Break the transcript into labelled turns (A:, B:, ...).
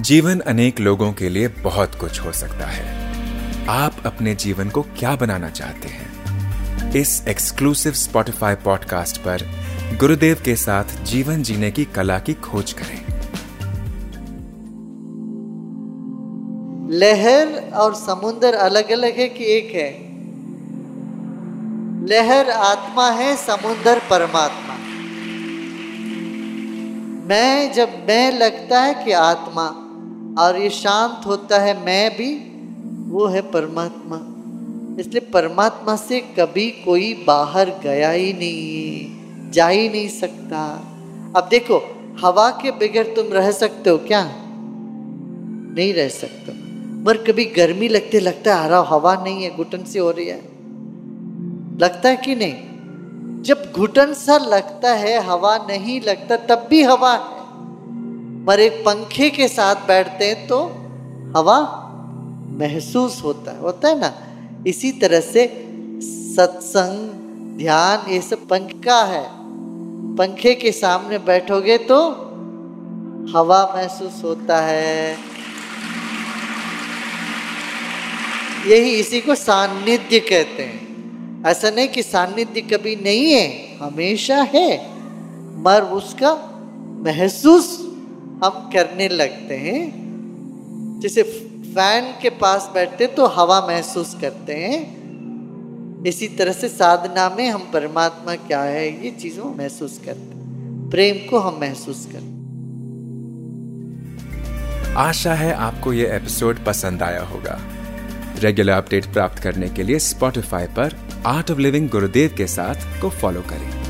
A: जीवन अनेक लोगों के लिए बहुत कुछ हो सकता है। आप अपने जीवन को क्या बनाना चाहते हैं? इस एक्सक्लूसिव स्पॉटिफाई पॉडकास्ट पर गुरुदेव के साथ जीवन जीने की कला की खोज करें।
B: लहर और समुंदर अलग अलग है कि एक है? लहर आत्मा है, समुंदर परमात्मा। मैं जब, मैं लगता है कि आत्मा और ये शांत होता है, मैं भी, वो है परमात्मा। इसलिए परमात्मा से कभी कोई बाहर गया ही नहीं जा ही नहीं सकता। अब देखो, हवा के बगैर तुम रह सकते हो क्या? नहीं रह सकते पर कभी गर्मी लगते, लगता है हरा हवा नहीं है, घुटन सी हो रही है। लगता है कि नहीं? जब घुटन सा लगता है, हवा नहीं लगता, तब भी हवा है। पर एक पंखे के साथ बैठते हैं तो हवा महसूस होता है होता है ना? इसी तरह से सत्संग, ध्यान, ये सब पंखा है। पंखे के सामने बैठोगे तो हवा महसूस होता है। यही इसी को सान्निध्य कहते हैं। ऐसा नहीं कि सान्निध्य कभी नहीं है, हमेशा है मर उसका महसूस हम करने लगते हैं। जैसे फ़ैन के पास बैठते तो हवा महसूस करते हैं। इसी तरह से साधना में हम परमात्मा क्या है, ये चीज़ों महसूस करते प्रेम को हम महसूस करते
A: आशा है आपको ये एपिसोड पसंद आया होगा। रेगुलर अपडेट प्राप्त करने के लिए स्पॉटिफाई पर आर्ट ऑफ़ लिविंग गुरुदेव के साथ को फॉलो करें।